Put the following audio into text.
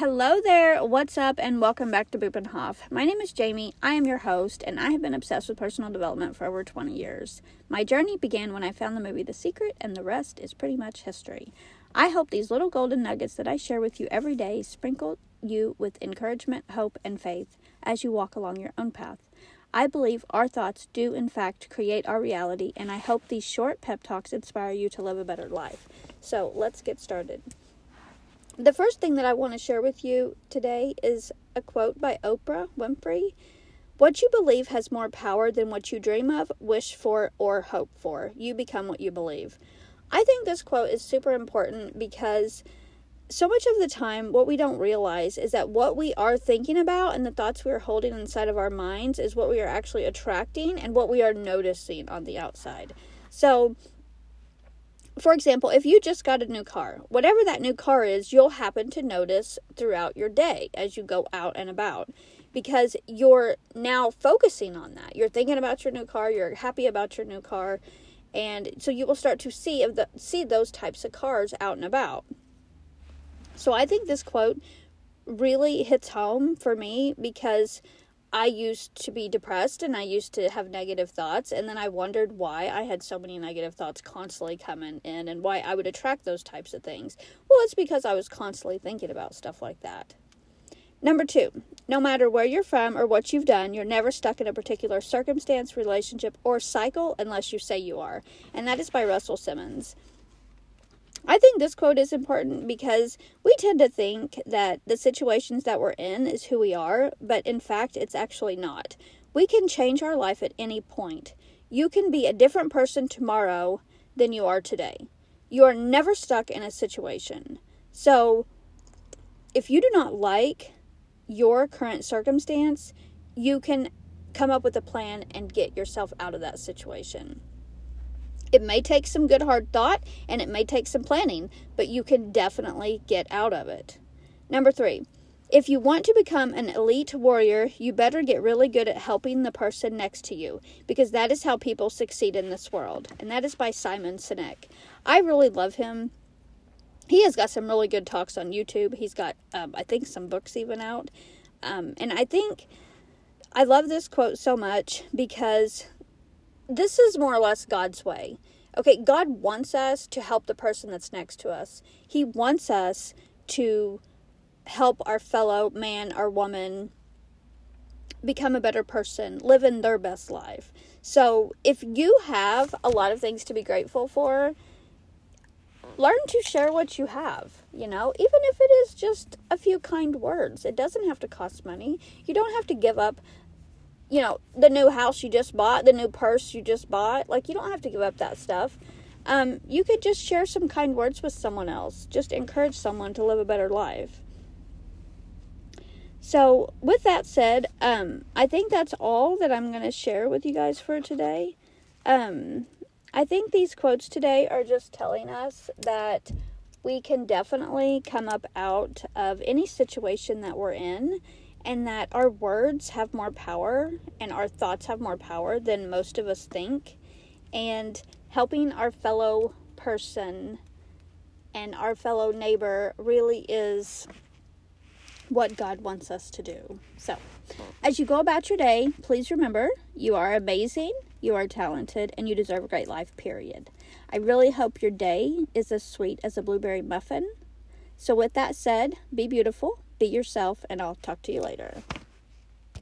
Hello there, what's up, and welcome back to Bupenhoff. My name is Jamie, I am your host, and I have been obsessed with personal development for over 20 years. My journey began when I found the movie The Secret, and the rest is pretty much history. I hope these little golden nuggets that I share with you every day sprinkle you with encouragement, hope, and faith as you walk along your own path. I believe our thoughts do, in fact, create our reality, and I hope these short pep talks inspire you to live a better life. So, let's get started. The first thing that I want to share with you today is a quote by Oprah Winfrey. What you believe has more power than what you dream of, wish for, or hope for. You become what you believe. I think this quote is super important because so much of the time, what we don't realize is that what we are thinking about and the thoughts we are holding inside of our minds is what we are actually attracting and what we are noticing on the outside. So, for example, if you just got a new car, whatever that new car is, you'll happen to notice throughout your day as you go out and about because you're now focusing on that. You're thinking about your new car, you're happy about your new car, and so you will start to see of the see those types of cars out and about. So I think this quote really hits home for me because I used to be depressed and I used to have negative thoughts, and then I wondered why I had so many negative thoughts constantly coming in and why I would attract those types of things. Well, it's because I was constantly thinking about stuff like that. Number two, no matter where you're from or what you've done, you're never stuck in a particular circumstance, relationship, or cycle unless you say you are. And that is by Russell Simmons. I think this quote is important because we tend to think that the situations that we're in is who we are, but in fact, it's actually not. We can change our life at any point. You can be a different person tomorrow than you are today. You are never stuck in a situation. So, if you do not like your current circumstance, you can come up with a plan and get yourself out of that situation. It may take some good hard thought and it may take some planning, but you can definitely get out of it. Number three, if you want to become an elite warrior, you better get really good at helping the person next to you because that is how people succeed in this world. And that is by Simon Sinek. I really love him. He has got some really good talks on YouTube. He's got, um, I think, some books even out. Um, and I think I love this quote so much because this is more or less God's way. Okay, God wants us to help the person that's next to us. He wants us to help our fellow man or woman become a better person, live in their best life. So, if you have a lot of things to be grateful for, learn to share what you have, you know, even if it is just a few kind words. It doesn't have to cost money. You don't have to give up you know, the new house you just bought, the new purse you just bought. Like, you don't have to give up that stuff. Um, you could just share some kind words with someone else. Just encourage someone to live a better life. So, with that said, um, I think that's all that I'm going to share with you guys for today. Um, I think these quotes today are just telling us that we can definitely come up out of any situation that we're in and that our words have more power and our thoughts have more power than most of us think. And helping our fellow person and our fellow neighbor really is what God wants us to do. So, as you go about your day, please remember you are amazing, you are talented, and you deserve a great life, period. I really hope your day is as sweet as a blueberry muffin. So, with that said, be beautiful, be yourself, and I'll talk to you later.